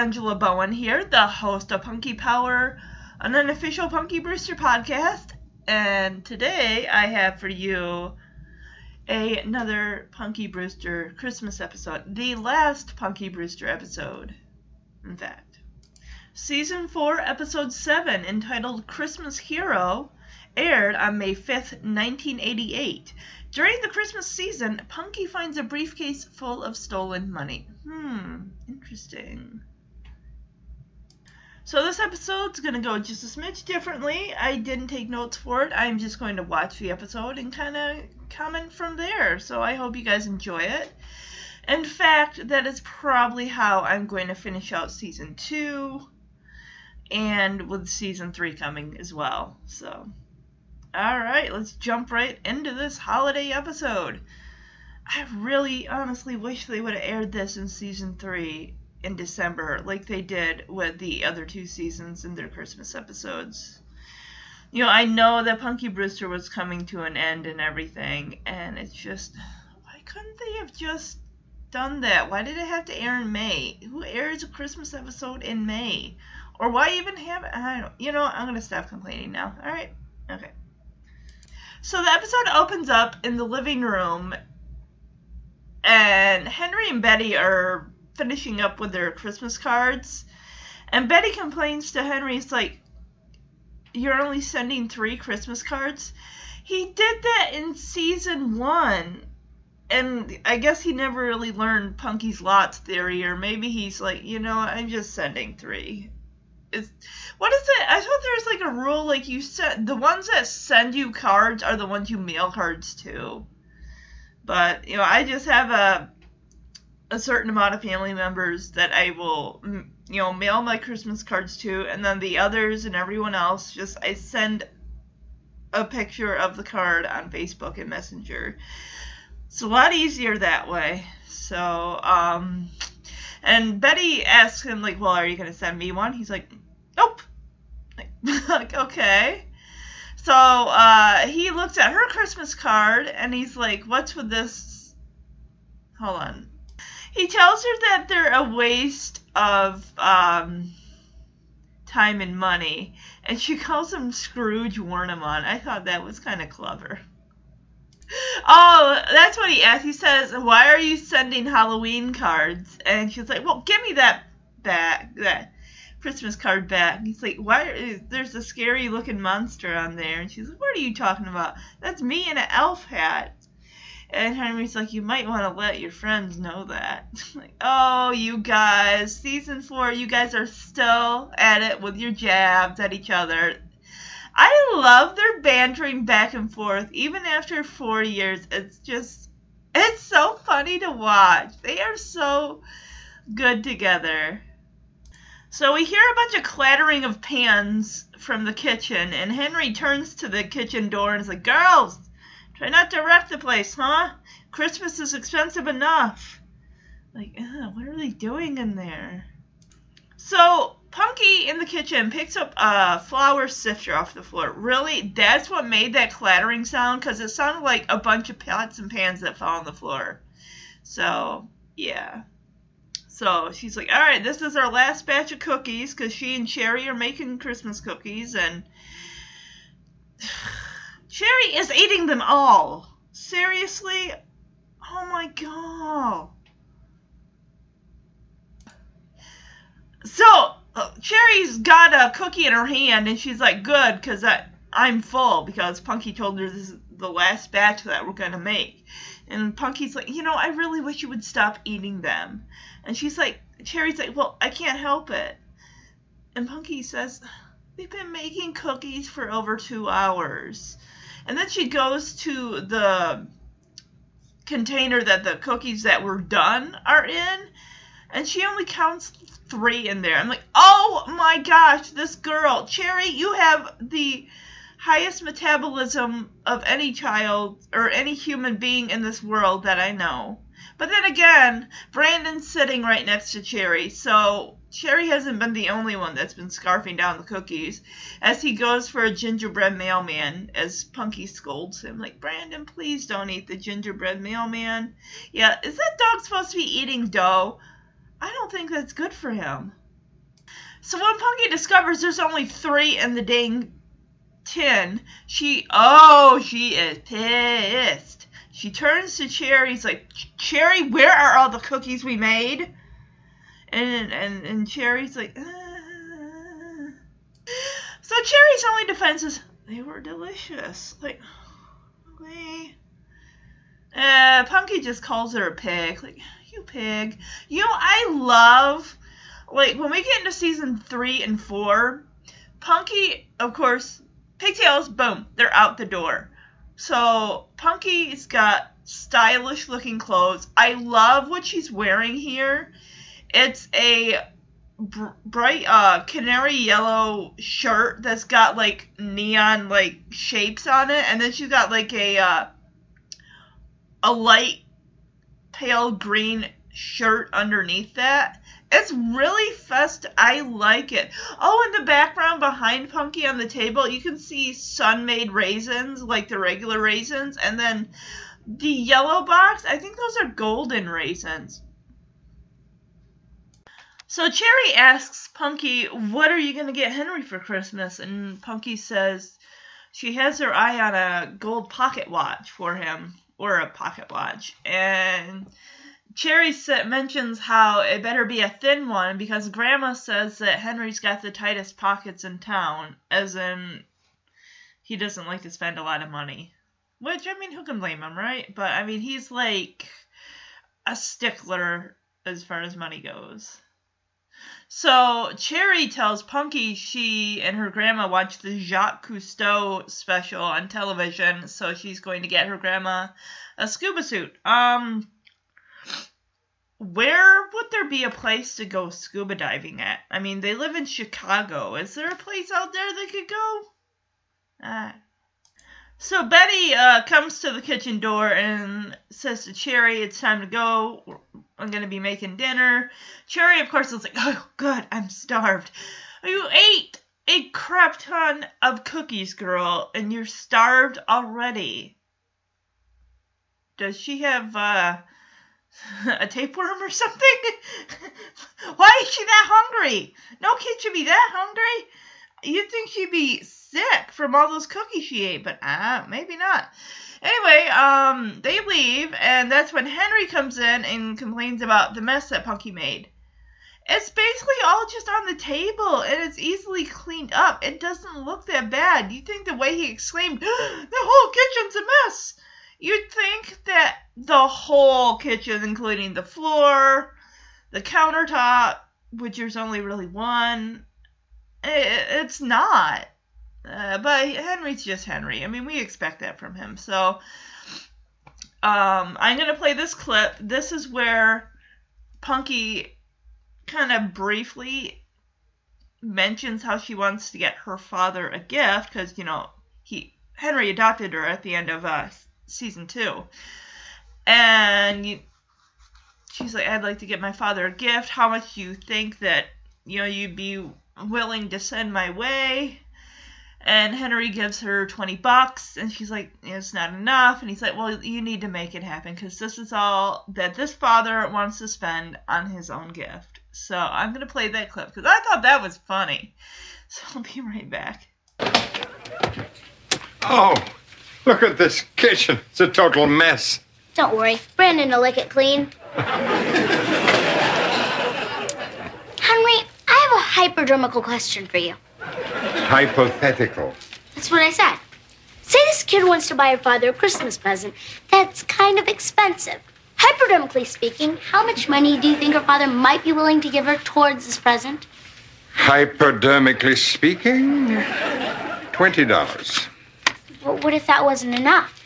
Angela Bowen here, the host of Punky Power, an unofficial Punky Brewster podcast. And today I have for you a, another Punky Brewster Christmas episode, the last Punky Brewster episode, in fact. Season 4, Episode 7, entitled Christmas Hero, aired on May 5th, 1988. During the Christmas season, Punky finds a briefcase full of stolen money. Hmm, interesting. So this episode's going to go just a smidge differently. I didn't take notes for it. I'm just going to watch the episode and kind of comment from there. So I hope you guys enjoy it. In fact, that is probably how I'm going to finish out season 2 and with season 3 coming as well. So all right, let's jump right into this holiday episode. I really honestly wish they would have aired this in season 3 in December like they did with the other two seasons in their Christmas episodes. You know, I know that Punky Brewster was coming to an end and everything, and it's just why couldn't they have just done that? Why did it have to air in May? Who airs a Christmas episode in May? Or why even have it? I don't. You know, I'm gonna stop complaining now. All right. Okay. So the episode opens up in the living room, and Henry and Betty are finishing up with their Christmas cards. And Betty complains to Henry, it's like, You're only sending three Christmas cards? He did that in season one. And I guess he never really learned Punky's Lots theory, or maybe he's like, you know, I'm just sending three is what is it? I thought there was like a rule like you said the ones that send you cards are the ones you mail cards to. But you know, I just have a a certain amount of family members that I will you know mail my Christmas cards to, and then the others and everyone else just I send a picture of the card on Facebook and Messenger. It's a lot easier that way. So, um, and Betty asks him, like, well, are you going to send me one? He's like, nope. like, okay. So uh, he looks at her Christmas card and he's like, what's with this? Hold on. He tells her that they're a waste of um, time and money. And she calls him Scrooge Warnimont. I thought that was kind of clever. Oh, that's what he asks. He says, "Why are you sending Halloween cards?" And she's like, "Well, give me that back, that Christmas card back." he's like, "Why? There's a scary looking monster on there." And she's like, "What are you talking about? That's me in an elf hat." And Henry's like, "You might want to let your friends know that." like, oh, you guys, season four, you guys are still at it with your jabs at each other. I love their bantering back and forth, even after four years. It's just, it's so funny to watch. They are so good together. So we hear a bunch of clattering of pans from the kitchen, and Henry turns to the kitchen door and is like, Girls, try not to wreck the place, huh? Christmas is expensive enough. Like, what are they doing in there? So Punky in the kitchen picks up a flour sifter off the floor. Really, that's what made that clattering sound because it sounded like a bunch of pots and pans that fell on the floor. So, yeah. So she's like, all right, this is our last batch of cookies because she and Cherry are making Christmas cookies, and Cherry is eating them all. Seriously? Oh my god. So, uh, Cherry's got a cookie in her hand, and she's like, "Good, because I'm full." Because Punky told her this is the last batch that we're gonna make, and Punky's like, "You know, I really wish you would stop eating them." And she's like, Cherry's like, "Well, I can't help it." And Punky says, "We've been making cookies for over two hours," and then she goes to the container that the cookies that were done are in, and she only counts three in there. I'm like, oh my gosh, this girl, Cherry, you have the highest metabolism of any child or any human being in this world that I know. But then again, Brandon's sitting right next to Cherry, so Cherry hasn't been the only one that's been scarfing down the cookies as he goes for a gingerbread mailman as Punky scolds him like Brandon please don't eat the gingerbread mailman. Yeah, is that dog supposed to be eating dough? I don't think that's good for him. So when Punky discovers there's only three in the dang tin, she oh she is pissed. She turns to Cherry, Cherry's like, Cherry, where are all the cookies we made? And and and Cherry's like, uh. so Cherry's only defense is they were delicious. Like, okay. Uh, Punky just calls her a pig. Like, you pig. You know, I love, like, when we get into season three and four, Punky, of course, pigtails, boom, they're out the door. So, Punky's got stylish looking clothes. I love what she's wearing here. It's a br- bright uh canary yellow shirt that's got like neon like shapes on it and then she's got like a uh a light pale green shirt underneath that. It's really fest. I like it. Oh, in the background behind Punky on the table, you can see Sun-Maid raisins, like the regular raisins, and then the yellow box. I think those are golden raisins. So Cherry asks Punky, "What are you gonna get Henry for Christmas?" And Punky says she has her eye on a gold pocket watch for him or a pocket watch. And Cherry mentions how it better be a thin one because Grandma says that Henry's got the tightest pockets in town, as in he doesn't like to spend a lot of money. Which, I mean, who can blame him, right? But, I mean, he's like a stickler as far as money goes. So Cherry tells Punky she and her grandma watched the Jacques Cousteau special on television, so she's going to get her grandma a scuba suit. Um, where would there be a place to go scuba diving at? I mean, they live in Chicago. Is there a place out there they could go? Ah. So Betty uh, comes to the kitchen door and says to Cherry, "It's time to go. I'm gonna be making dinner. Cherry, of course, is like, oh, good, I'm starved. You ate a crap ton of cookies, girl, and you're starved already. Does she have uh, a tapeworm or something? Why is she that hungry? No kid should be that hungry. You'd think she'd be sick from all those cookies she ate, but uh, maybe not. Anyway, um, they leave, and that's when Henry comes in and complains about the mess that Punky made. It's basically all just on the table, and it's easily cleaned up. It doesn't look that bad. You think the way he exclaimed, "The whole kitchen's a mess," you'd think that the whole kitchen, including the floor, the countertop, which there's only really one, it's not. Uh, but Henry's just Henry. I mean, we expect that from him. So um, I'm going to play this clip. This is where Punky kind of briefly mentions how she wants to get her father a gift because, you know, he Henry adopted her at the end of uh, season two. And you, she's like, I'd like to get my father a gift. How much do you think that, you know, you'd be willing to send my way? And Henry gives her 20 bucks, and she's like, it's not enough. And he's like, well, you need to make it happen because this is all that this father wants to spend on his own gift. So I'm going to play that clip because I thought that was funny. So I'll be right back. Oh, look at this kitchen. It's a total mess. Don't worry. Brandon will lick it clean. Henry, I have a hypodermical question for you hypothetical. That's what I said. Say this kid wants to buy her father a Christmas present that's kind of expensive. Hypodermically speaking, how much money do you think her father might be willing to give her towards this present? Hypodermically speaking, $20. Well, what if that wasn't enough?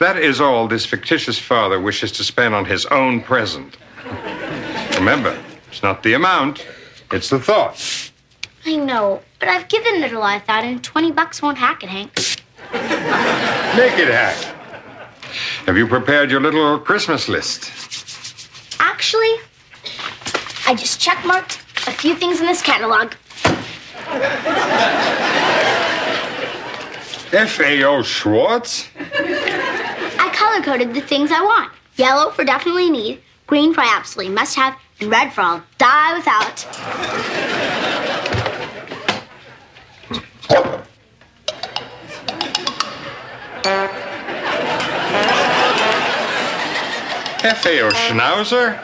That is all this fictitious father wishes to spend on his own present. Remember, it's not the amount, it's the thought. I know, but I've given it a lot of thought, and 20 bucks won't hack it, Hank. Make it hack. Have you prepared your little Christmas list? Actually, I just checkmarked a few things in this catalog. F.A.O. Schwarz? I color coded the things I want. Yellow for definitely need, green for absolutely must have, red for I'll die without. F.A.O. Schnauzer?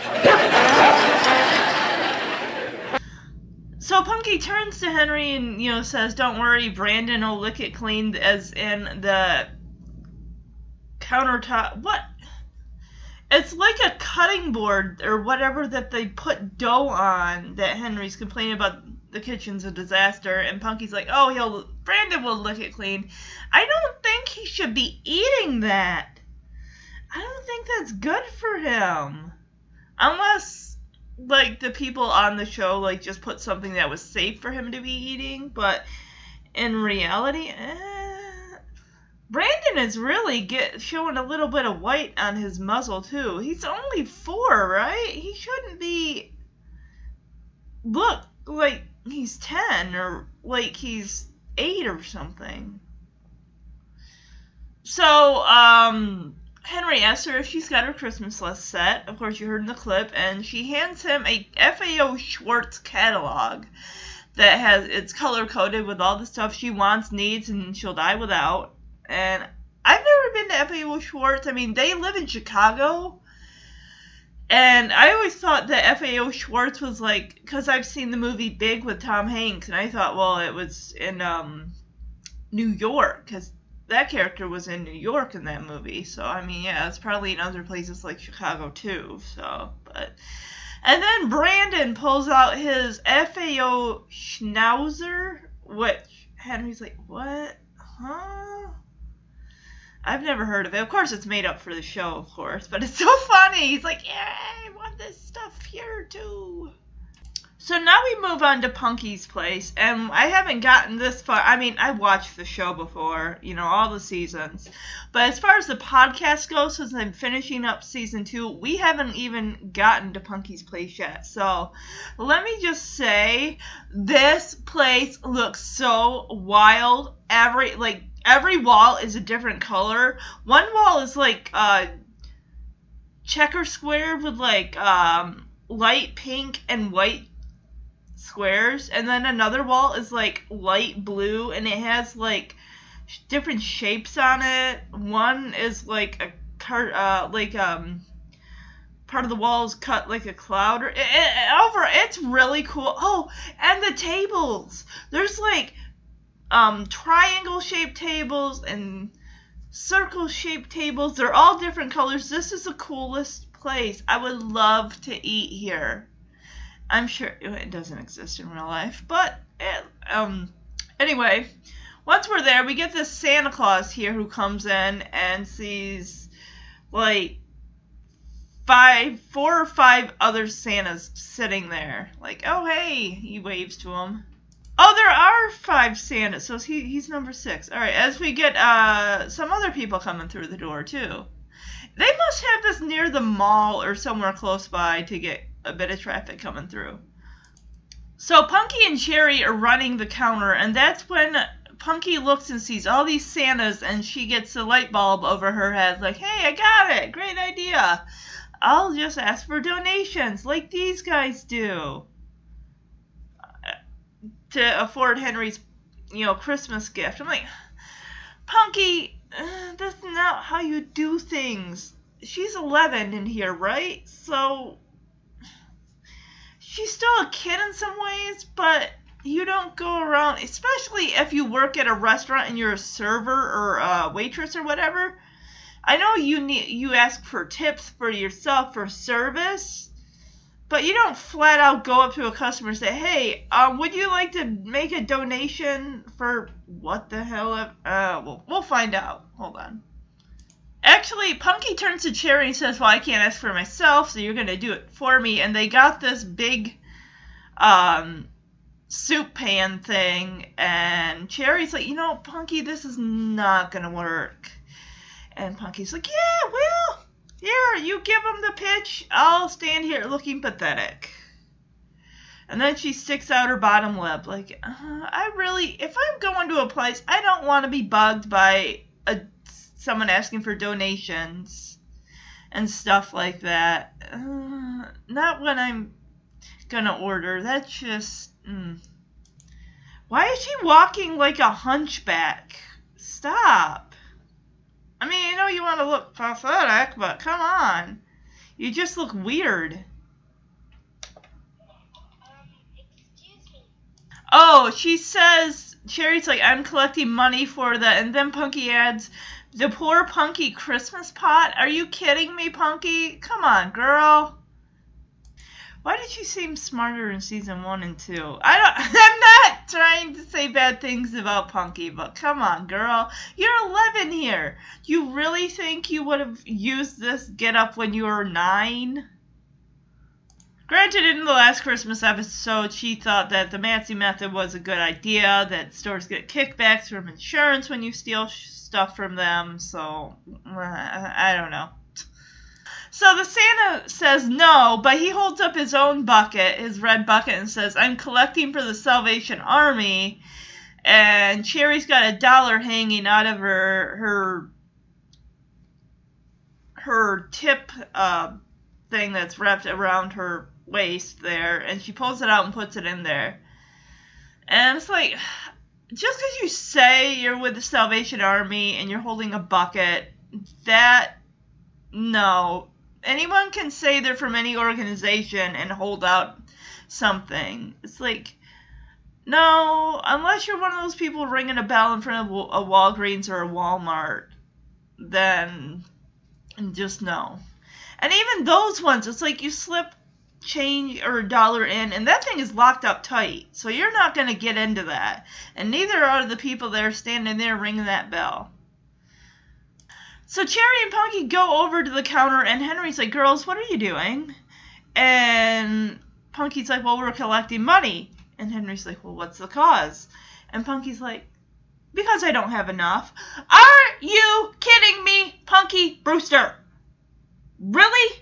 So Punky turns to Henry and you know says, "Don't worry, Brandon will lick it clean." As in the countertop. What? It's like a cutting board or whatever that they put dough on. That Henry's complaining about the kitchen's a disaster, and Punky's like, "Oh, he'll Brandon will lick it clean." I don't think he should be eating that. I don't think that's good for him, unless like the people on the show like just put something that was safe for him to be eating, but in reality, eh, Brandon is really get showing a little bit of white on his muzzle too. He's only four, right? He shouldn't be look like he's ten or like he's eight or something. So, um, Henry asks her if she's got her Christmas list set. Of course, you heard in the clip, and she hands him a FAO Schwarz catalog that has it's color coded with all the stuff she wants, needs, and she'll die without. And I've never been to FAO Schwarz. I mean, they live in Chicago. And I always thought that FAO Schwarz was like, because I've seen the movie Big with Tom Hanks, and I thought, well, it was in um, New York, because that character was in New York in that movie. So I mean, yeah, it's probably in other places like Chicago too. So, but and then Brandon pulls out his FAO Schnauzer, which Henry's like, what? Huh? I've never heard of it. Of course, it's made up for the show, of course, but it's so funny. He's like, yeah, I want this stuff here too. So now we move on to Punky's place, and I haven't gotten this far. I mean, I watched the show before, you know, all the seasons. But as far as the podcast goes, since I'm finishing up season two, we haven't even gotten to Punky's place yet. So let me just say, this place looks so wild. Every, like, every wall is a different color. One wall is like, uh, checker square with like, um, light pink and white squares. And then another wall is like light blue and it has like different shapes on it. One is like a cart uh like um part of the wall is cut like a cloud it, it, over it's really cool. Oh and the tables. There's like um triangle shaped tables and circle shaped tables they're all different colors this is the coolest place i would love to eat here I'm sure it doesn't exist in real life, but it, um, anyway, once we're there, we get this Santa Claus here who comes in and sees like five, four or five other Santas sitting there. Like, oh hey, he waves to them. Oh, there are five Santas, so he, he's number six. All right, as we get uh, some other people coming through the door too. They must have this near the mall or somewhere close by to get a bit of traffic coming through. So Punky and Cherry are running the counter, and that's when Punky looks and sees all these Santas, and she gets a light bulb over her head, like, hey, I got it! Great idea! I'll just ask for donations, like these guys do. To afford Henry's, you know, Christmas gift. I'm like, Punky, uh, that's not how you do things. She's 11 in here, right? So she's still a kid in some ways, but you don't go around, especially if you work at a restaurant and you're a server or a waitress or whatever. I know you need you ask for tips for yourself for service, but you don't flat out go up to a customer and say, "Hey, um, would you like to make a donation for what the hell?" Uh, well, we'll find out. Hold on. Actually, Punky turns to Cherry and says, Well, I can't ask for myself, so you're to do it for me. And they got this big um, soup pan thing. And Cherry's like, You know, Punky, this is not to work. And Punky's like, Yeah, well, here, you give him the pitch. I'll stand here looking pathetic. And then she sticks out her bottom lip, like, uh, I really, if I'm going to a place, I don't want to be bugged by a someone asking for donations and stuff like that. Uh, not when I'm gonna order. That's just. Mm. Why is she walking like a hunchback? Stop. I mean, want to look pathetic, but come on. You just look weird. Oh, she says Cherry's like, I'm collecting money for the, and then Punky adds, the poor Punky Christmas pot. Are you kidding me, Punky? Come on, girl. Why did she seem smarter in season one and two? I don't. I'm not trying to say bad things about Punky, but come on, girl. You're 11 here. You really think you would have used this get up when you were nine? Granted, in the last Christmas episode, she thought that the Mancy method was a good idea, that stores get kickbacks from insurance when you steal stuff from them, so uh, I don't know. So the Santa says no, but he holds up his own bucket, his red bucket, and says, I'm collecting for the Salvation Army. And Cherry's got a dollar hanging out of her her her tip uh, thing that's wrapped around her waist there, and she pulls it out and puts it in there. And it's like, just because you say you're with the Salvation Army and you're holding a bucket, that no, anyone can say they're from any organization and hold out something. It's like, no, unless you're one of those people ringing a bell in front of a Walgreens or a Walmart, then just no. And even those ones, it's like you slip change or a dollar in, and that thing is locked up tight. So you're not going to get into that. And neither are the people that are standing there ringing that bell. So Cherry and Punky go over to the counter, and Henry's like, Girls, what are you doing? And Punky's like, Well, we're collecting money. And Henry's like, Well, what's the cause? And Punky's like, Because I don't have enough. Are you kidding me, Punky Brewster? Really?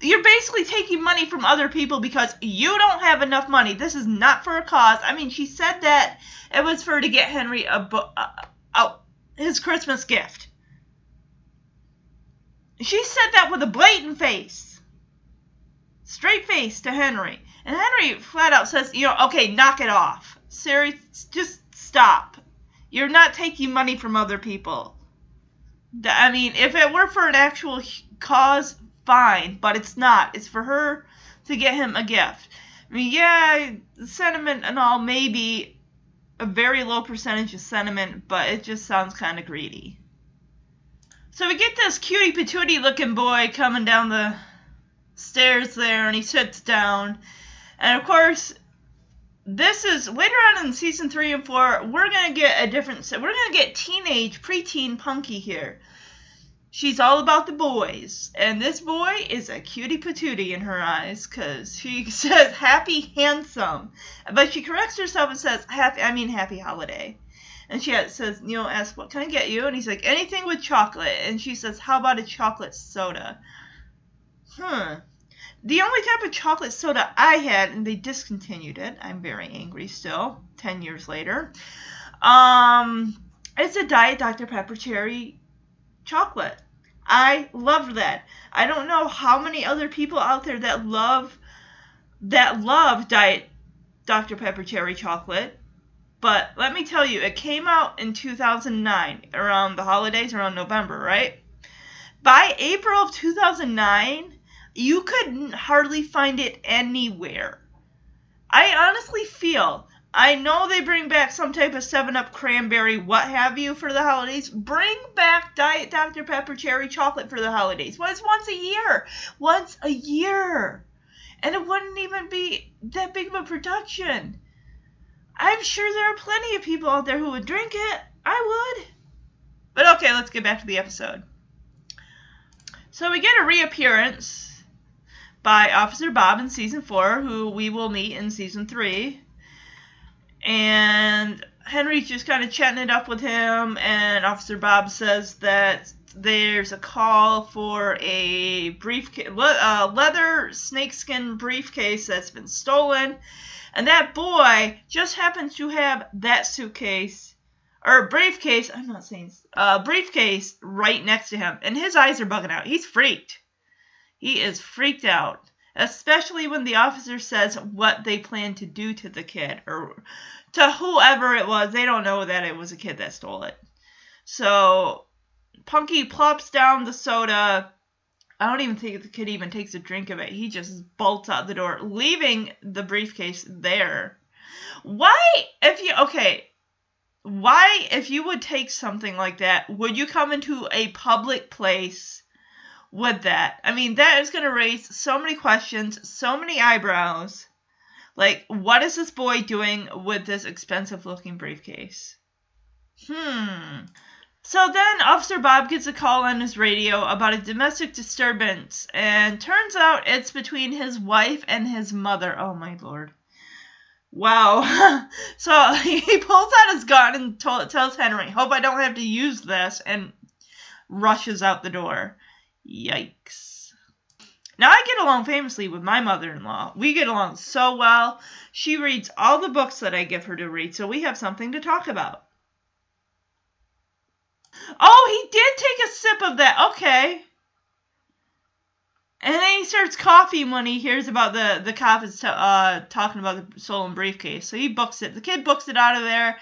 You're basically taking money from other people because you don't have enough money. This is not for a cause. I mean, she said that it was for to get Henry a, bu- uh, uh, his Christmas gift. She said that with a blatant face. Straight face to Henry. And Henry flat out says, you know, okay, knock it off. Siri, just stop. You're not taking money from other people. I mean, if it were for an actual cause, fine, but it's not. It's for her to get him a gift. I mean, yeah, sentiment and all maybe a very low percentage of sentiment, but it just sounds kind of greedy. So we get this cutie patootie looking boy coming down the stairs there, and he sits down. And of course, this is later on in season three and four. We're gonna get a different. We're gonna get teenage, preteen Punky here. She's all about the boys, and this boy is a cutie patootie in her eyes because she says happy handsome, but she corrects herself and says happy. I mean happy holiday. And she says, Neil asks, What can I get you? And he's like, Anything with chocolate. And she says, How about a chocolate soda? Hmm. The only type of chocolate soda I had, and they discontinued it, I'm very angry still, 10 years later, um, it's a Diet Dr. Pepper Cherry chocolate. I love that. I don't know how many other people out there that love that love Diet Dr. Pepper Cherry chocolate. But let me tell you, it came out in 2009, around the holidays, around November, right? By April of 2009, you could hardly find it anywhere. I honestly feel, I know they bring back some type of 7 Up cranberry, what have you, for the holidays. Bring back Diet Dr. Pepper cherry chocolate for the holidays. Once, once a year. Once a year. And it wouldn't even be that big of a production. I'm sure there are plenty of people out there who would drink it. I would. But okay, let's get back to the episode. So we get a reappearance by Officer Bob in season four, who we will meet in season three. And Henry's just kind of chatting it up with him, and Officer Bob says that there's a call for a briefcase, uh, leather snakeskin briefcase that's been stolen and that boy just happens to have that suitcase or briefcase. I'm not saying uh, briefcase right next to him, and his eyes are bugging out. He's freaked. He is freaked out. especially when the officer says what they plan to do to the kid or to whoever it was. They don't know that it was a kid that stole it. So Punky plops down the soda. I don't even think the kid even takes a drink of it. He just bolts out the door, leaving the briefcase there. Why, if you, okay, why, if you would take something like that, would you come into a public place with that? I mean, that is going to raise so many questions, so many eyebrows. Like, what is this boy doing with this expensive looking briefcase? Hmm. So then Officer Bob gets a call on his radio about a domestic disturbance, and turns out it's between his wife and his mother. Oh my lord. Wow. so he pulls out his gun and tells Henry, Hope I don't have to use this, and rushes out the door. Yikes. Now, I get along famously with my mother in law. We get along so well. She reads all the books that I give her to read, so we have something to talk about. Oh, he did take a sip of that. Okay. And then he starts coughing when he hears about the the cop is t- uh, talking about the stolen briefcase. So he books it. The kid books it out of there.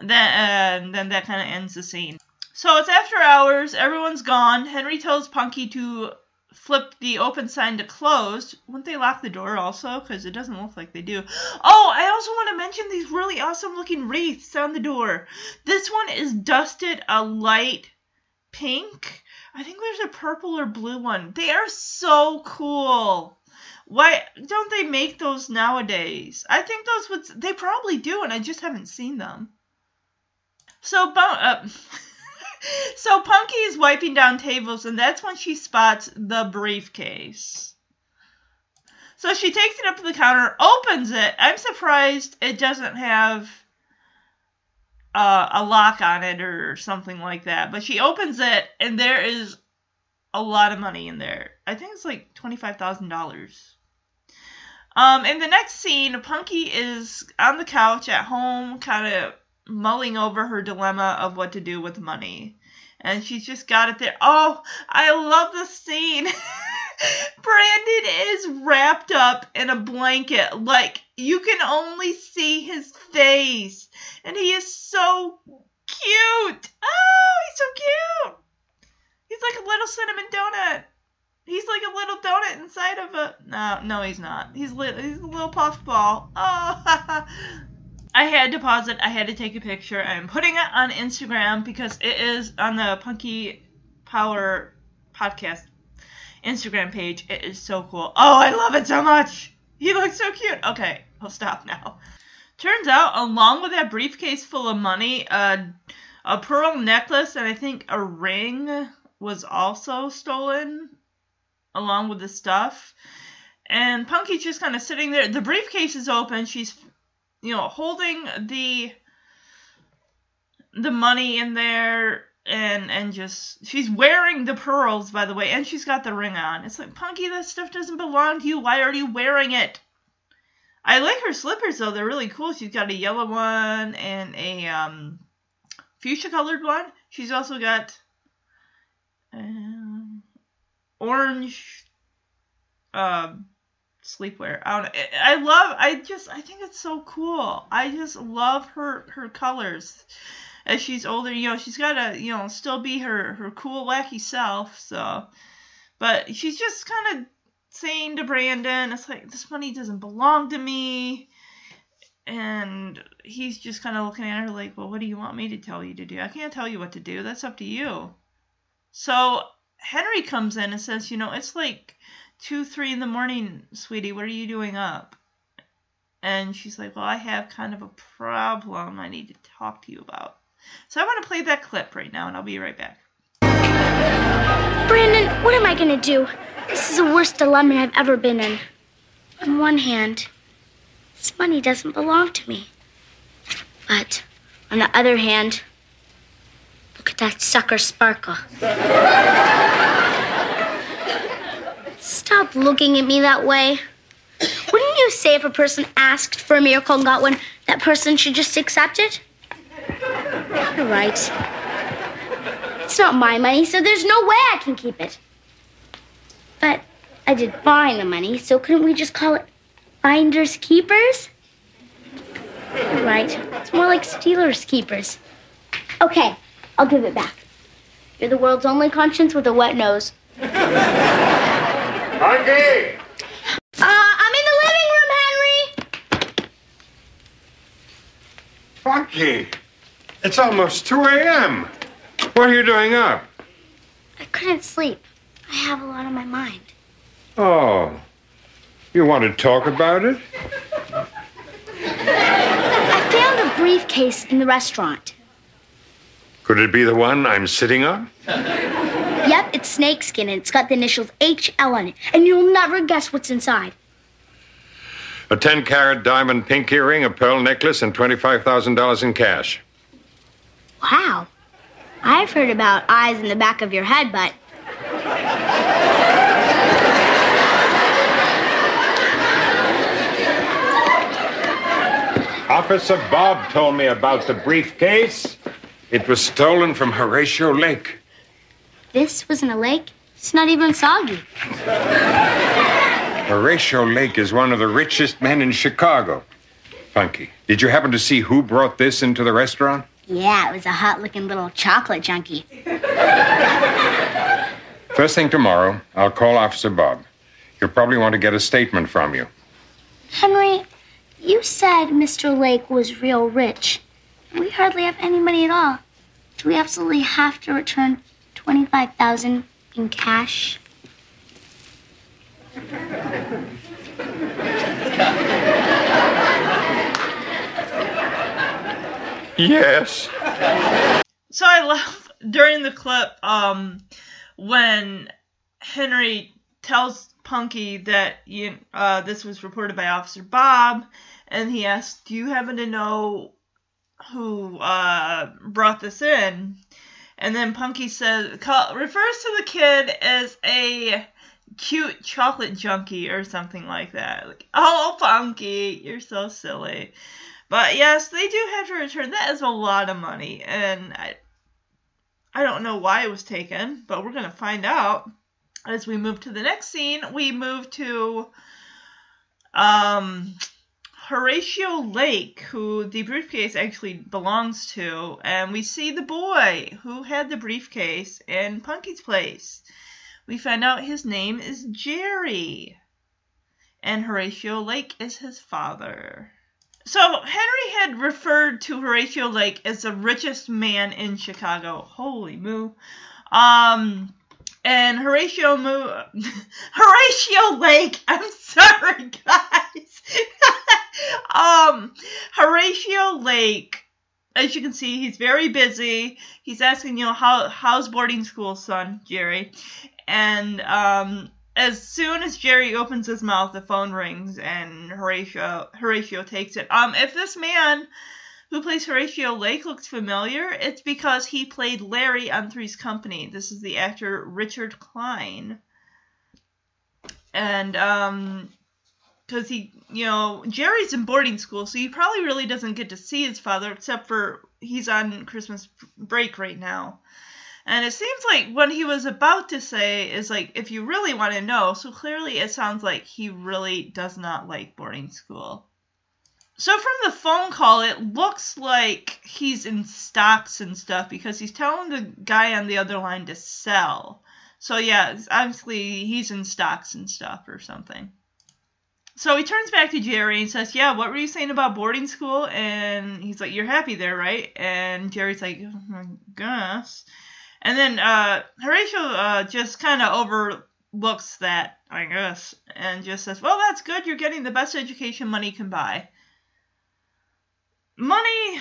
Then uh, then that kind of ends the scene. So it's after hours. Everyone's gone. Henry tells Punky to flip the open sign to closed. Wouldn't they lock the door also? Because it doesn't look like they do. Oh, I also want to mention these really awesome looking wreaths on the door. This one is dusted a light pink. I think there's a purple or blue one. They are so cool. Why don't they make those nowadays? I think those would they probably do, and I just haven't seen them. So, uh, so Punky is wiping down tables, and that's when she spots the briefcase. So she takes it up to the counter, opens it. I'm surprised it doesn't have uh, a lock on it or something like that. But she opens it, and there is a lot of money in there. I think it's like twenty-five thousand dollars. Um, in the next scene, Punky is on the couch at home, kind of mulling over her dilemma of what to do with money. And she's just got it there. Oh, I love the scene. Brandon is wrapped up in a blanket. Like, you can only see his face. And he is so cute. Oh, he's so cute. He's like a little cinnamon donut. He's like a little donut inside of a. No, no, he's not. He's li- he's a little puffball. Oh, I had to pause it. I had to take a picture. I'm putting it on Instagram because it is on the Punky Power podcast Instagram page. It is so cool. Oh, I love it so much. He looks so cute. Okay, I'll stop now. Turns out, along with that briefcase full of money, uh, a pearl necklace and I think a ring was also stolen along with the stuff. And Punky's just kind of sitting there. The briefcase is open. She's, you know, holding the the money in there and and just she's wearing the pearls by the way and she's got the ring on. It's like punky that stuff doesn't belong to you. Why are you wearing it? I like her slippers though. They're really cool. She's got a yellow one and a um fuchsia colored one. She's also got um, orange uh, sleepwear i don't i love i just i think it's so cool i just love her her colors as she's older, you know, she's got to, you know, still be her her cool wacky self. So, but she's just kind of saying to Brandon, it's like this money doesn't belong to me. And he's just kind of looking at her like, well, what do you want me to tell you to do? I can't tell you what to do. That's up to you. So Henry comes in and says, you know, it's like two, three in the morning, sweetie. What are you doing up? And she's like, well, I have kind of a problem I need to talk to you about. So I want to play that clip right now, and I'll be right back. Brandon, what am I gonna do? This is the worst dilemma I've ever been in. On one hand, this money doesn't belong to me. But on the other hand, look at that sucker Sparkle. Stop looking at me that way. Wouldn't you say if a person asked for a miracle and got one, that person should just accept it? You're right. It's not my money, so there's no way I can keep it. But I did find the money, so couldn't we just call it Finders Keepers? Right. It's more like Stealers Keepers. Okay, I'll give it back. You're the world's only conscience with a wet nose. Punky! Uh, I'm in the living room, Henry. Punky! It's almost 2 a.m. What are you doing up? I couldn't sleep. I have a lot on my mind. Oh. You want to talk about it? I found a briefcase in the restaurant. Could it be the one I'm sitting on? Yep, it's snakeskin and it's got the initials HL on it. And you'll never guess what's inside. A 10 carat diamond pink earring, a pearl necklace, and $25,000 in cash. Wow. I've heard about eyes in the back of your head, but Officer Bob told me about the briefcase. It was stolen from Horatio Lake. This was in a lake. It's not even soggy. Horatio Lake is one of the richest men in Chicago. Punky, did you happen to see who brought this into the restaurant? Yeah, it was a hot looking little chocolate junkie. First thing tomorrow, I'll call Officer Bob. He'll probably want to get a statement from you. Henry, you said Mr. Lake was real rich. We hardly have any money at all. Do we absolutely have to return 25,000 in cash? Yes. So I love during the clip um, when Henry tells Punky that you, uh, this was reported by Officer Bob, and he asks, "Do you happen to know who uh, brought this in?" And then Punky says, call, refers to the kid as a cute chocolate junkie or something like that. Like, oh, Punky, you're so silly. But yes, they do have to return. That is a lot of money, and I, I don't know why it was taken, but we're gonna find out as we move to the next scene. We move to um, Horatio Lake, who the briefcase actually belongs to, and we see the boy who had the briefcase in Punky's place. We find out his name is Jerry, and Horatio Lake is his father. So Henry had referred to Horatio Lake as the richest man in Chicago. Holy moo. Um and Horatio Moo Horatio Lake, I'm sorry guys. um Horatio Lake as you can see, he's very busy. He's asking, you know, how how's boarding school, son, Jerry? And um as soon as Jerry opens his mouth, the phone rings and Horatio Horatio takes it. Um, if this man who plays Horatio Lake looks familiar, it's because he played Larry on Three's Company. This is the actor Richard Kline. And um because he, you know, Jerry's in boarding school, so he probably really doesn't get to see his father except for he's on Christmas break right now. And it seems like what he was about to say is like, if you really want to know, so clearly it sounds like he really does not like boarding school. So from the phone call, it looks like he's in stocks and stuff because he's telling the guy on the other line to sell. So yeah, obviously he's in stocks and stuff or something. So he turns back to Jerry and says, "Yeah, what were you saying about boarding school?" And he's like, "You're happy there, right?" And Jerry's like, "I guess." And then uh, Horatio uh, just kind of overlooks that, I guess, and just says, Well, that's good. You're getting the best education money can buy. Money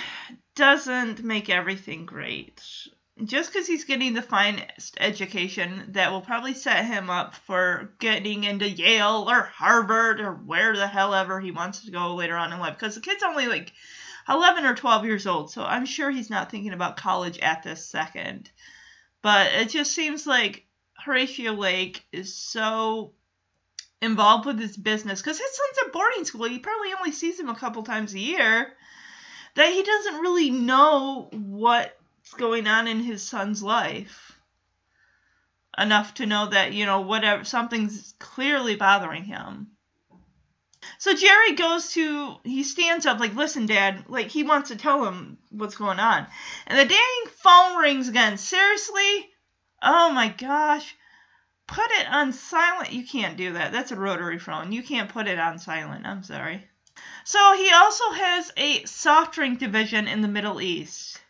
doesn't make everything great. Just because he's getting the finest education that will probably set him up for getting into Yale or Harvard or where the hell ever he wants to go later on in life. Because the kid's only like 11 or 12 years old, so I'm sure he's not thinking about college at this second. But it just seems like Horatio Lake is so involved with his business because his son's at boarding school. He probably only sees him a couple times a year. That he doesn't really know what's going on in his son's life. enough to know that you know whatever something's clearly bothering him. So Jerry goes to he stands up like listen dad like he wants to tell him what's going on. And the dang phone rings again. Seriously? Oh my gosh. Put it on silent. You can't do that. That's a rotary phone. You can't put it on silent. I'm sorry. So he also has a soft drink division in the Middle East.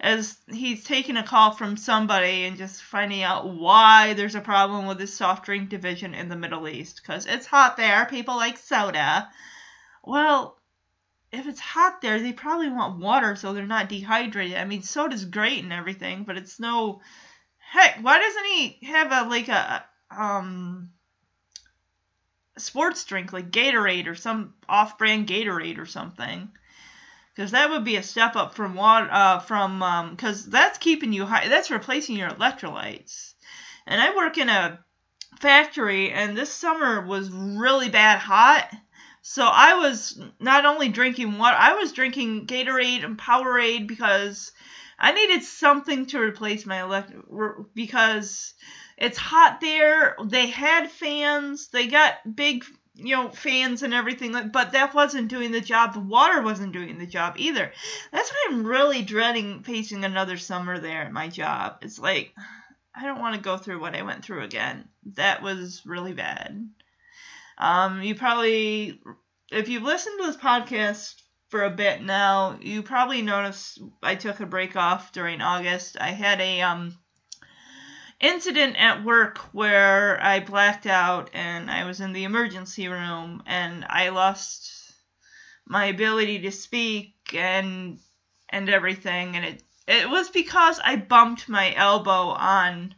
As he's taking a call from somebody and just finding out why there's a problem with his soft drink division in the Middle East. Because it's hot there. People like soda. Well, if it's hot there, they probably want water so they're not dehydrated. I mean, soda's great and everything, but it's no. Heck, why doesn't he have a like a um sports drink like Gatorade or some off-brand Gatorade or something? Because that would be a step up from water uh, from because um, that's keeping you high. That's replacing your electrolytes. And I work in a factory, and this summer was really bad hot so I was not only drinking water, I was drinking Gatorade and Powerade because I needed something to replace my electric because it's hot there. They had fans. They got big, you know, fans and everything, but that wasn't doing the job. The water wasn't doing the job either. That's why I'm really dreading facing another summer there at my job. It's like I don't want to go through what I went through again. That was really bad. Um, you probably, if you've listened to this podcast for a bit now, you probably noticed I took a break off during August. I had a um, incident at work where I blacked out and I was in the emergency room and I lost my ability to speak and and everything and it it was because I bumped my elbow on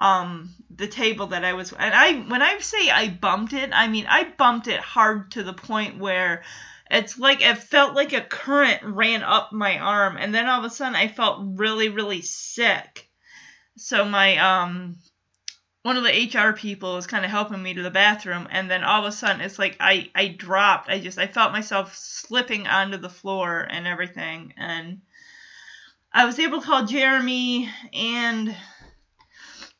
um the table that I was and I when I say I bumped it, I mean I bumped it hard to the point where it's like it felt like a current ran up my arm and then all of a sudden I felt really really sick. So my um one of the HR people was kind of helping me to the bathroom and then all of a sudden it's like I I dropped. I just I felt myself slipping onto the floor and everything and I was able to call Jeremy and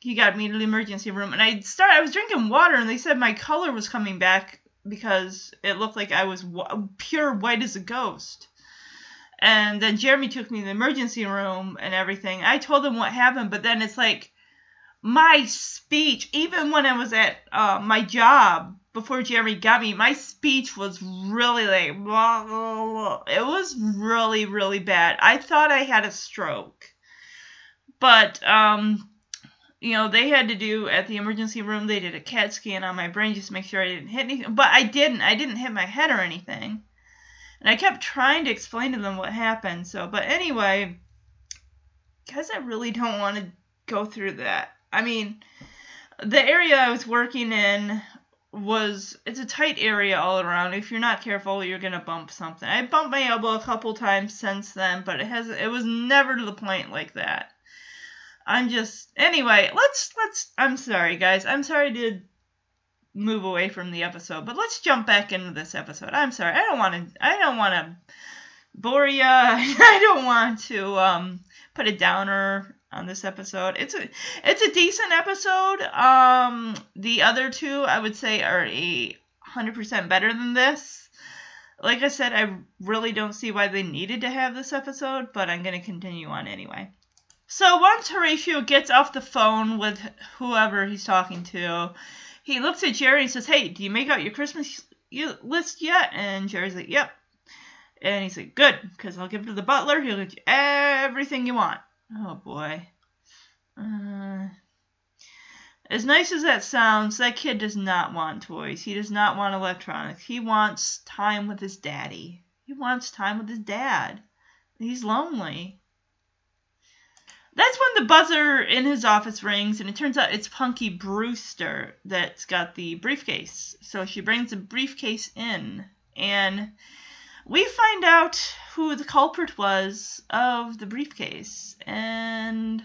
he got me to the emergency room, and I started. I was drinking water, and they said my color was coming back because it looked like I was w- pure white as a ghost. And then Jeremy took me to the emergency room and everything. I told him what happened, but then it's like my speech, even when I was at uh, my job before Jeremy got me, my speech was really like blah, blah, blah. it was really really bad. I thought I had a stroke, but um you know, they had to do at the emergency room, they did a CAT scan on my brain just to make sure I didn't hit anything. But I didn't. I didn't hit my head or anything. And I kept trying to explain to them what happened. So, but anyway, because I really don't want to go through that. I mean, the area I was working in was it's a tight area all around. If you're not careful, you're gonna bump something. I bumped my elbow a couple times since then, but it has it was never to the point like that. I'm just anyway, let's let's I'm sorry guys. I'm sorry to move away from the episode, but let's jump back into this episode. I'm sorry. I don't want to I don't want to bore you. I don't want to um put a downer on this episode. It's a it's a decent episode. Um the other two I would say are a 100% better than this. Like I said, I really don't see why they needed to have this episode, but I'm going to continue on anyway. So once Horatio gets off the phone with whoever he's talking to, he looks at Jerry and says, Hey, do you make out your Christmas list yet? And Jerry's like, Yep. And he's like, Good, because I'll give it to the butler. He'll get you everything you want. Oh boy. Uh, as nice as that sounds, that kid does not want toys. He does not want electronics. He wants time with his daddy. He wants time with his dad. He's lonely. That's when the buzzer in his office rings, and it turns out it's Punky Brewster that's got the briefcase. So she brings the briefcase in, and we find out who the culprit was of the briefcase. And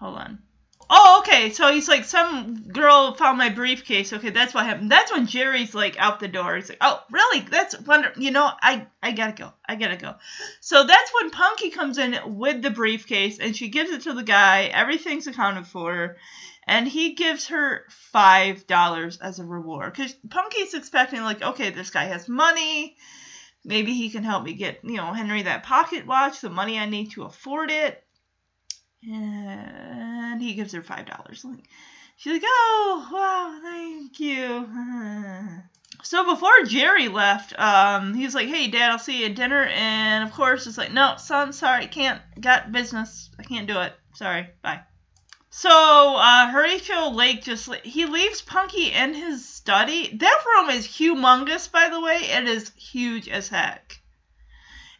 hold on. Oh, okay. So he's like, some girl found my briefcase. Okay, that's what happened. That's when Jerry's like out the door. He's like, oh, really? That's wonder. You know, I I gotta go. I gotta go. So that's when Punky comes in with the briefcase and she gives it to the guy. Everything's accounted for, and he gives her five dollars as a reward because Punky's expecting like, okay, this guy has money. Maybe he can help me get, you know, Henry that pocket watch, the money I need to afford it and he gives her five dollars. She's like, "Oh, wow, thank you." So before Jerry left, um, he's like, "Hey, Dad, I'll see you at dinner." And of course, it's like, "No, son, sorry, can't. Got business. I can't do it. Sorry, bye." So uh, Horatio Lake just he leaves Punky in his study. That room is humongous, by the way. It is huge as heck.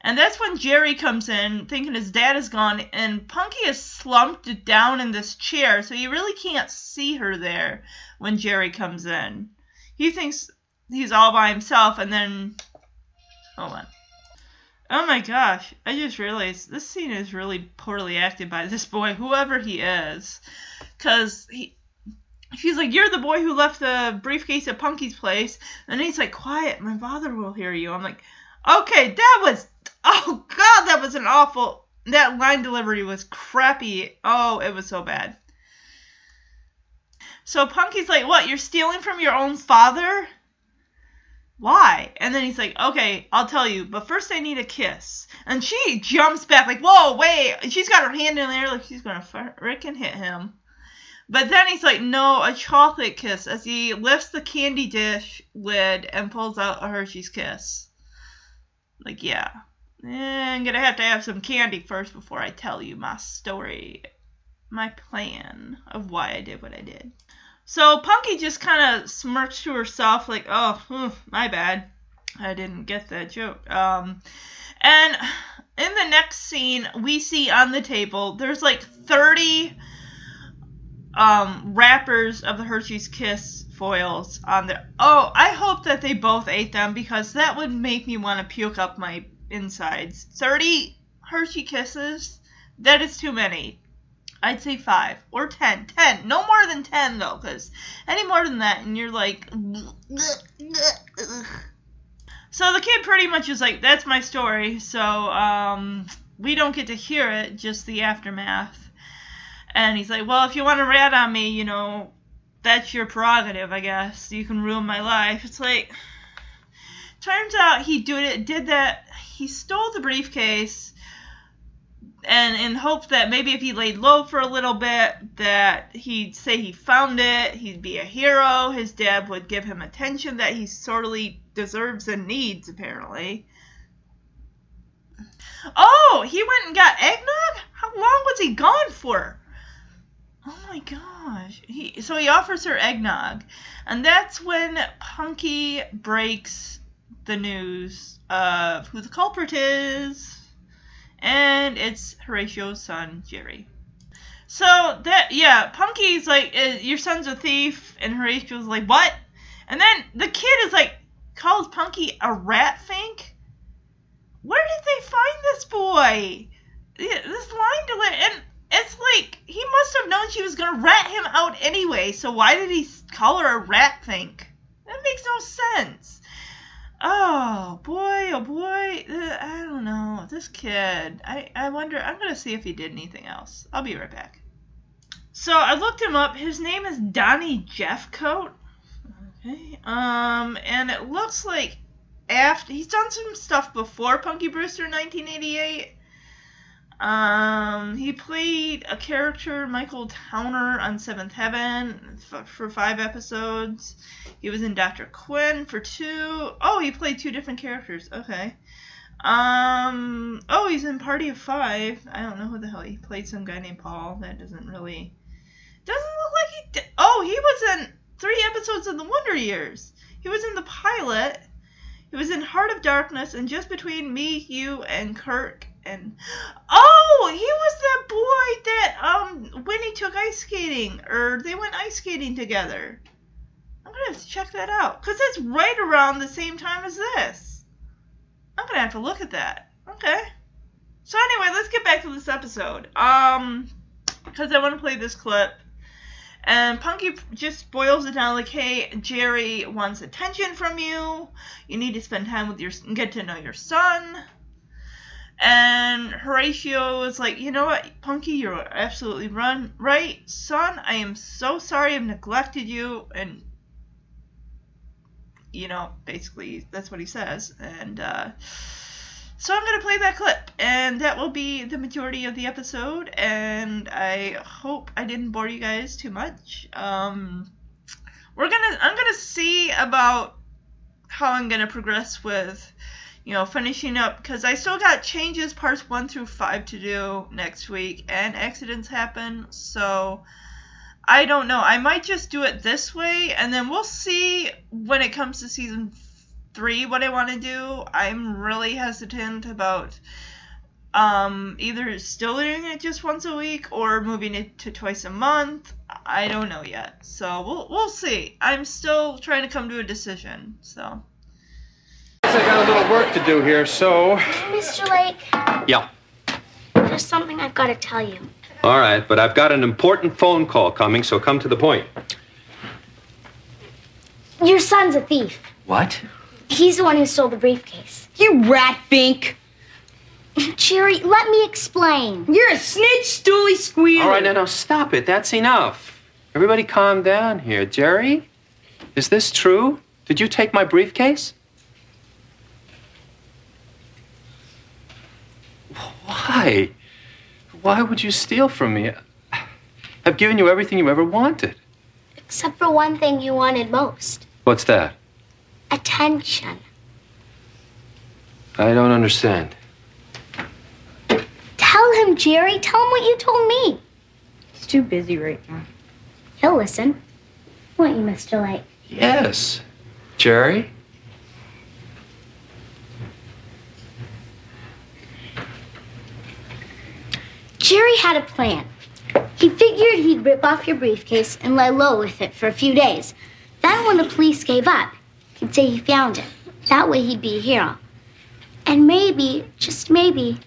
And that's when Jerry comes in, thinking his dad is gone, and Punky is slumped down in this chair, so you really can't see her there when Jerry comes in. He thinks he's all by himself, and then. Hold on. Oh my gosh, I just realized this scene is really poorly acted by this boy, whoever he is. Because he. She's like, You're the boy who left the briefcase at Punky's place. And he's like, Quiet, my father will hear you. I'm like, Okay, that was Oh god, that was an awful. That line delivery was crappy. Oh, it was so bad. So Punky's like, "What? You're stealing from your own father?" Why? And then he's like, "Okay, I'll tell you, but first I need a kiss." And she jumps back like, "Whoa, wait!" She's got her hand in there like she's gonna frickin' hit him. But then he's like, "No, a chocolate kiss," as he lifts the candy dish lid and pulls out a Hershey's kiss. Like, yeah. I'm gonna have to have some candy first before I tell you my story, my plan of why I did what I did. So Punky just kind of smirks to herself, like, "Oh, my bad, I didn't get that joke." Um, and in the next scene, we see on the table there's like 30 um, wrappers of the Hershey's Kiss foils on there. Oh, I hope that they both ate them because that would make me want to puke up my insides. 30 Hershey Kisses, that is too many. I'd say five or ten. Ten. No more than ten, though, because any more than that, and you're like. So the kid pretty much is like, that's my story. So um, we don't get to hear it, just the aftermath. And he's like, well, if you want to rat on me, you know, that's your prerogative, I guess. You can ruin my life. It's like, turns out he did it, did that he stole the briefcase and in hope that maybe if he laid low for a little bit that he'd say he found it he'd be a hero his dad would give him attention that he sorely deserves and needs apparently. Oh he went and got eggnog? How long was he gone for? Oh my gosh. He so he offers her eggnog. And that's when punky breaks the news of who the culprit is, and it's Horatio's son, Jerry. So that yeah, Punky's like, uh, your son's a thief, and Horatio's like, what? And then the kid is like, calls Punky a rat fink. Where did they find this boy? This line delay, and it's like he must have known she was gonna rat him out anyway. So why did he call her a rat fink? That makes no sense. Oh boy, oh boy, uh, I don't know. This kid, I, I wonder, I'm going to see if he did anything else. I'll be right back. So I looked him up. His name is Donnie Jeffcoat. Okay. Um, and it looks like after he's done some stuff before Punky Brewster in 1988. Um, he played a character, Michael Towner, on Seventh Heaven for five episodes. He was in Doctor Quinn for two. Oh, he played two different characters. Okay. Um. Oh, he's in Party of Five. I don't know who the hell he played. Some guy named Paul. That doesn't really. Doesn't look like he. Oh, he was in three episodes of The Wonder Years. He was in the pilot. He was in Heart of Darkness and Just Between Me, You, and Kirk and oh, he was that boy that um Winnie took ice skating, or they went ice skating together. I'm gonna have to check that out because it's right around the same time as this. I'm gonna have to look at that. Okay. So anyway, let's get back to this episode. Um, because I want to play this clip. And Punky just boils it down like, hey, Jerry wants attention from you. You need to spend time with your, get to know your son. And Horatio is like, you know what, Punky, you're absolutely run right, son. I am so sorry I've neglected you, and you know, basically that's what he says. And uh, so I'm gonna play that clip, and that will be the majority of the episode. And I hope I didn't bore you guys too much. Um, we're gonna, I'm gonna see about how I'm gonna progress with you know, finishing up because I still got changes parts one through five to do next week, and accidents happen, so I don't know. I might just do it this way, and then we'll see when it comes to season three what I want to do. I'm really hesitant about um, either still doing it just once a week or moving it to twice a month. I don't know yet, so we'll we'll see. I'm still trying to come to a decision, so. I got a little work to do here, so. Mr. Lake, Yeah. there's something I've got to tell you. All right, but I've got an important phone call coming, so come to the point. Your son's a thief. What? He's the one who stole the briefcase. You rat fink. Jerry, let me explain. You're a snitch, stooly squealer. All right, now, now, stop it. That's enough. Everybody calm down here. Jerry, is this true? Did you take my briefcase? Why? Why would you steal from me? I've given you everything you ever wanted. Except for one thing you wanted most What's that? attention. I don't understand. Tell him, Jerry. Tell him what you told me. He's too busy right now. He'll listen. Won't you, Mr. Lake? Yes. Jerry? Jerry had a plan. He figured he'd rip off your briefcase and lay low with it for a few days. Then, when the police gave up, he'd say he found it. That way, he'd be a hero. And maybe, just maybe,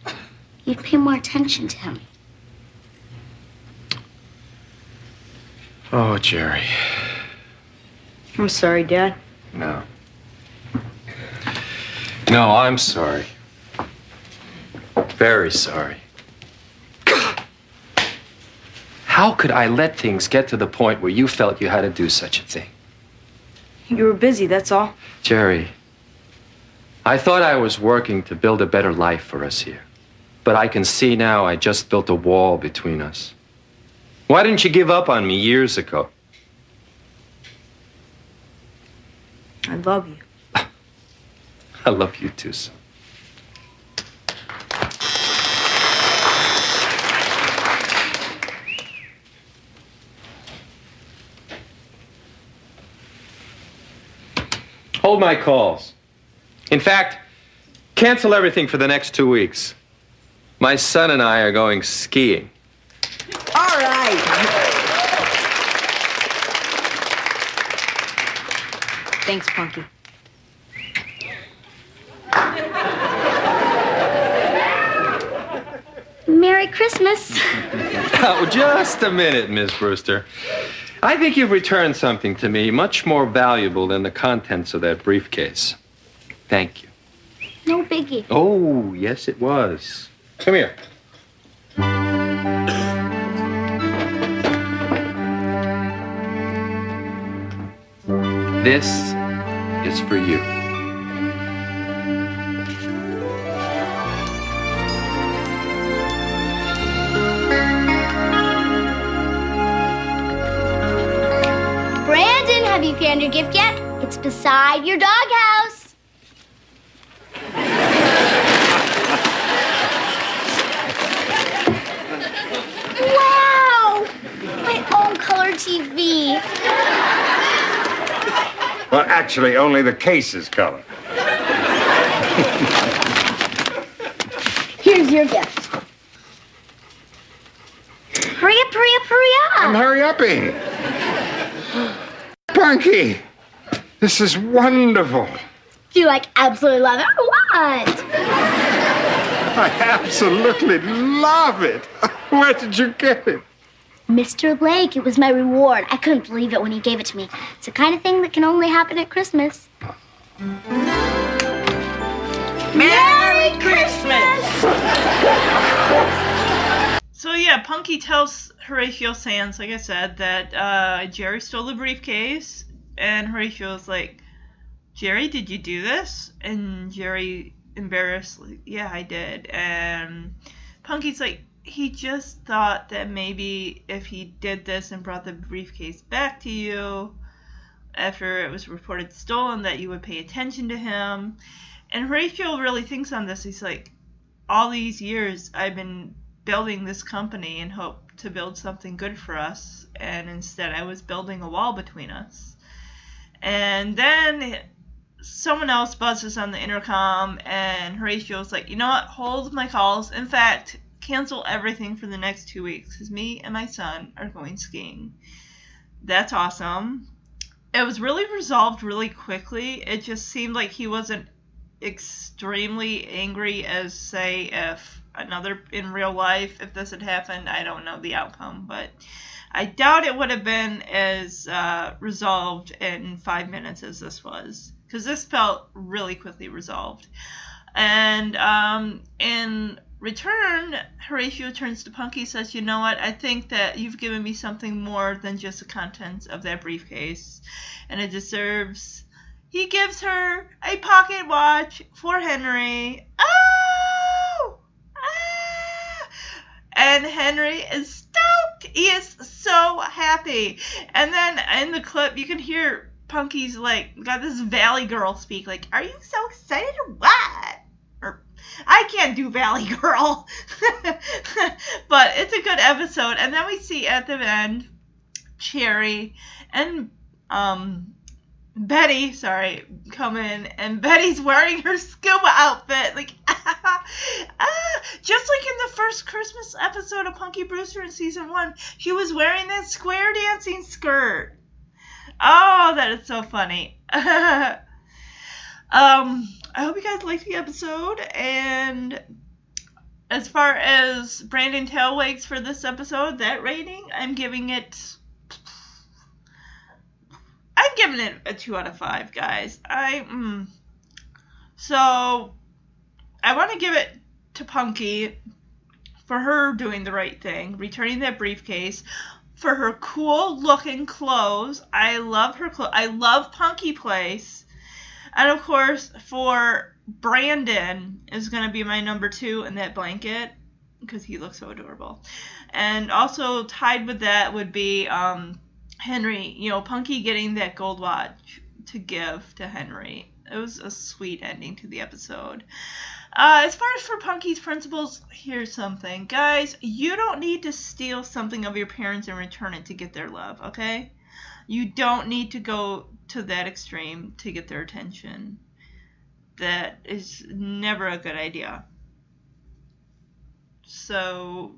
you'd pay more attention to him. Oh, Jerry. I'm sorry, Dad. No. No, I'm sorry. Very sorry. How could I let things get to the point where you felt you had to do such a thing? You were busy, that's all. Jerry, I thought I was working to build a better life for us here. But I can see now I just built a wall between us. Why didn't you give up on me years ago? I love you. I love you too, son. Hold my calls. In fact, cancel everything for the next two weeks. My son and I are going skiing. All right. Thanks, Punky. Merry Christmas. Oh, just a minute, Miss Brewster. I think you've returned something to me much more valuable than the contents of that briefcase. Thank you. No biggie. Oh, yes, it was. Come here. This is for you. Have you found your gift yet? It's beside your doghouse. wow! My own color TV. Well, actually, only the case is color. Here's your gift. Hurry up, hurry up, hurry up! I'm up. hurry upping. Punky, this is wonderful. Do you like absolutely love it or what? I absolutely love it. Where did you get it? Mr. Blake, it was my reward. I couldn't believe it when he gave it to me. It's the kind of thing that can only happen at Christmas. Merry Christmas! So yeah, Punky tells Horatio Sands, like I said, that uh, Jerry stole the briefcase, and Horatio's like, "Jerry, did you do this?" And Jerry, embarrassed, like, "Yeah, I did." And Punky's like, he just thought that maybe if he did this and brought the briefcase back to you after it was reported stolen, that you would pay attention to him. And Horatio really thinks on this. He's like, all these years I've been building this company and hope to build something good for us, and instead I was building a wall between us. And then someone else buzzes on the intercom, and Horatio's like, you know what? Hold my calls. In fact, cancel everything for the next two weeks because me and my son are going skiing. That's awesome. It was really resolved really quickly. It just seemed like he wasn't extremely angry as, say, if another in real life, if this had happened. I don't know the outcome, but I doubt it would have been as uh, resolved in five minutes as this was because this felt really quickly resolved. And um, in return, Horatio turns to Punky says, You know what? I think that you've given me something more than just the contents of that briefcase, and it deserves. He gives her a pocket watch for Henry. Oh! Ah! And Henry is stoked. He is so happy. And then in the clip, you can hear Punky's like, got this Valley girl speak, like, Are you so excited or what? Or, I can't do Valley Girl. but it's a good episode. And then we see at the end Cherie and um Betty, sorry, come in, and Betty's wearing her scuba outfit, like, ah, just like in the first Christmas episode of Punky Brewster in season one, she was wearing that square dancing skirt. Oh, that is so funny. um, I hope you guys liked the episode, and as far as Brandon Tailwags for this episode, that rating, I'm giving it I'm giving it a two out of five, guys. I mm. so I want to give it to Punky for her doing the right thing, returning that briefcase, for her cool looking clothes. I love her clothes. I love Punky Place, and of course for Brandon is gonna be my number two in that blanket because he looks so adorable, and also tied with that would be um Henry, you know, Punky getting that gold watch to give to Henry. It was a sweet ending to the episode. Uh, as far as for Punky's principles, here's something. Guys, you don't need to steal something of your parents and return it to get their love, okay? You don't need to go to that extreme to get their attention. That is never a good idea. So,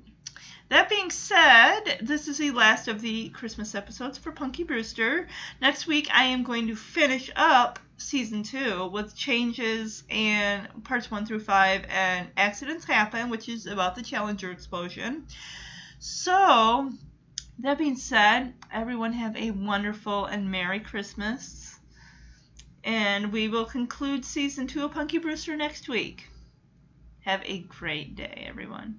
that being said, this is the last of the Christmas episodes for Punky Brewster. Next week, I am going to finish up season two with changes and parts one through five and accidents happen, which is about the Challenger explosion. So, that being said, everyone have a wonderful and Merry Christmas. And we will conclude season two of Punky Brewster next week. Have a great day, everyone.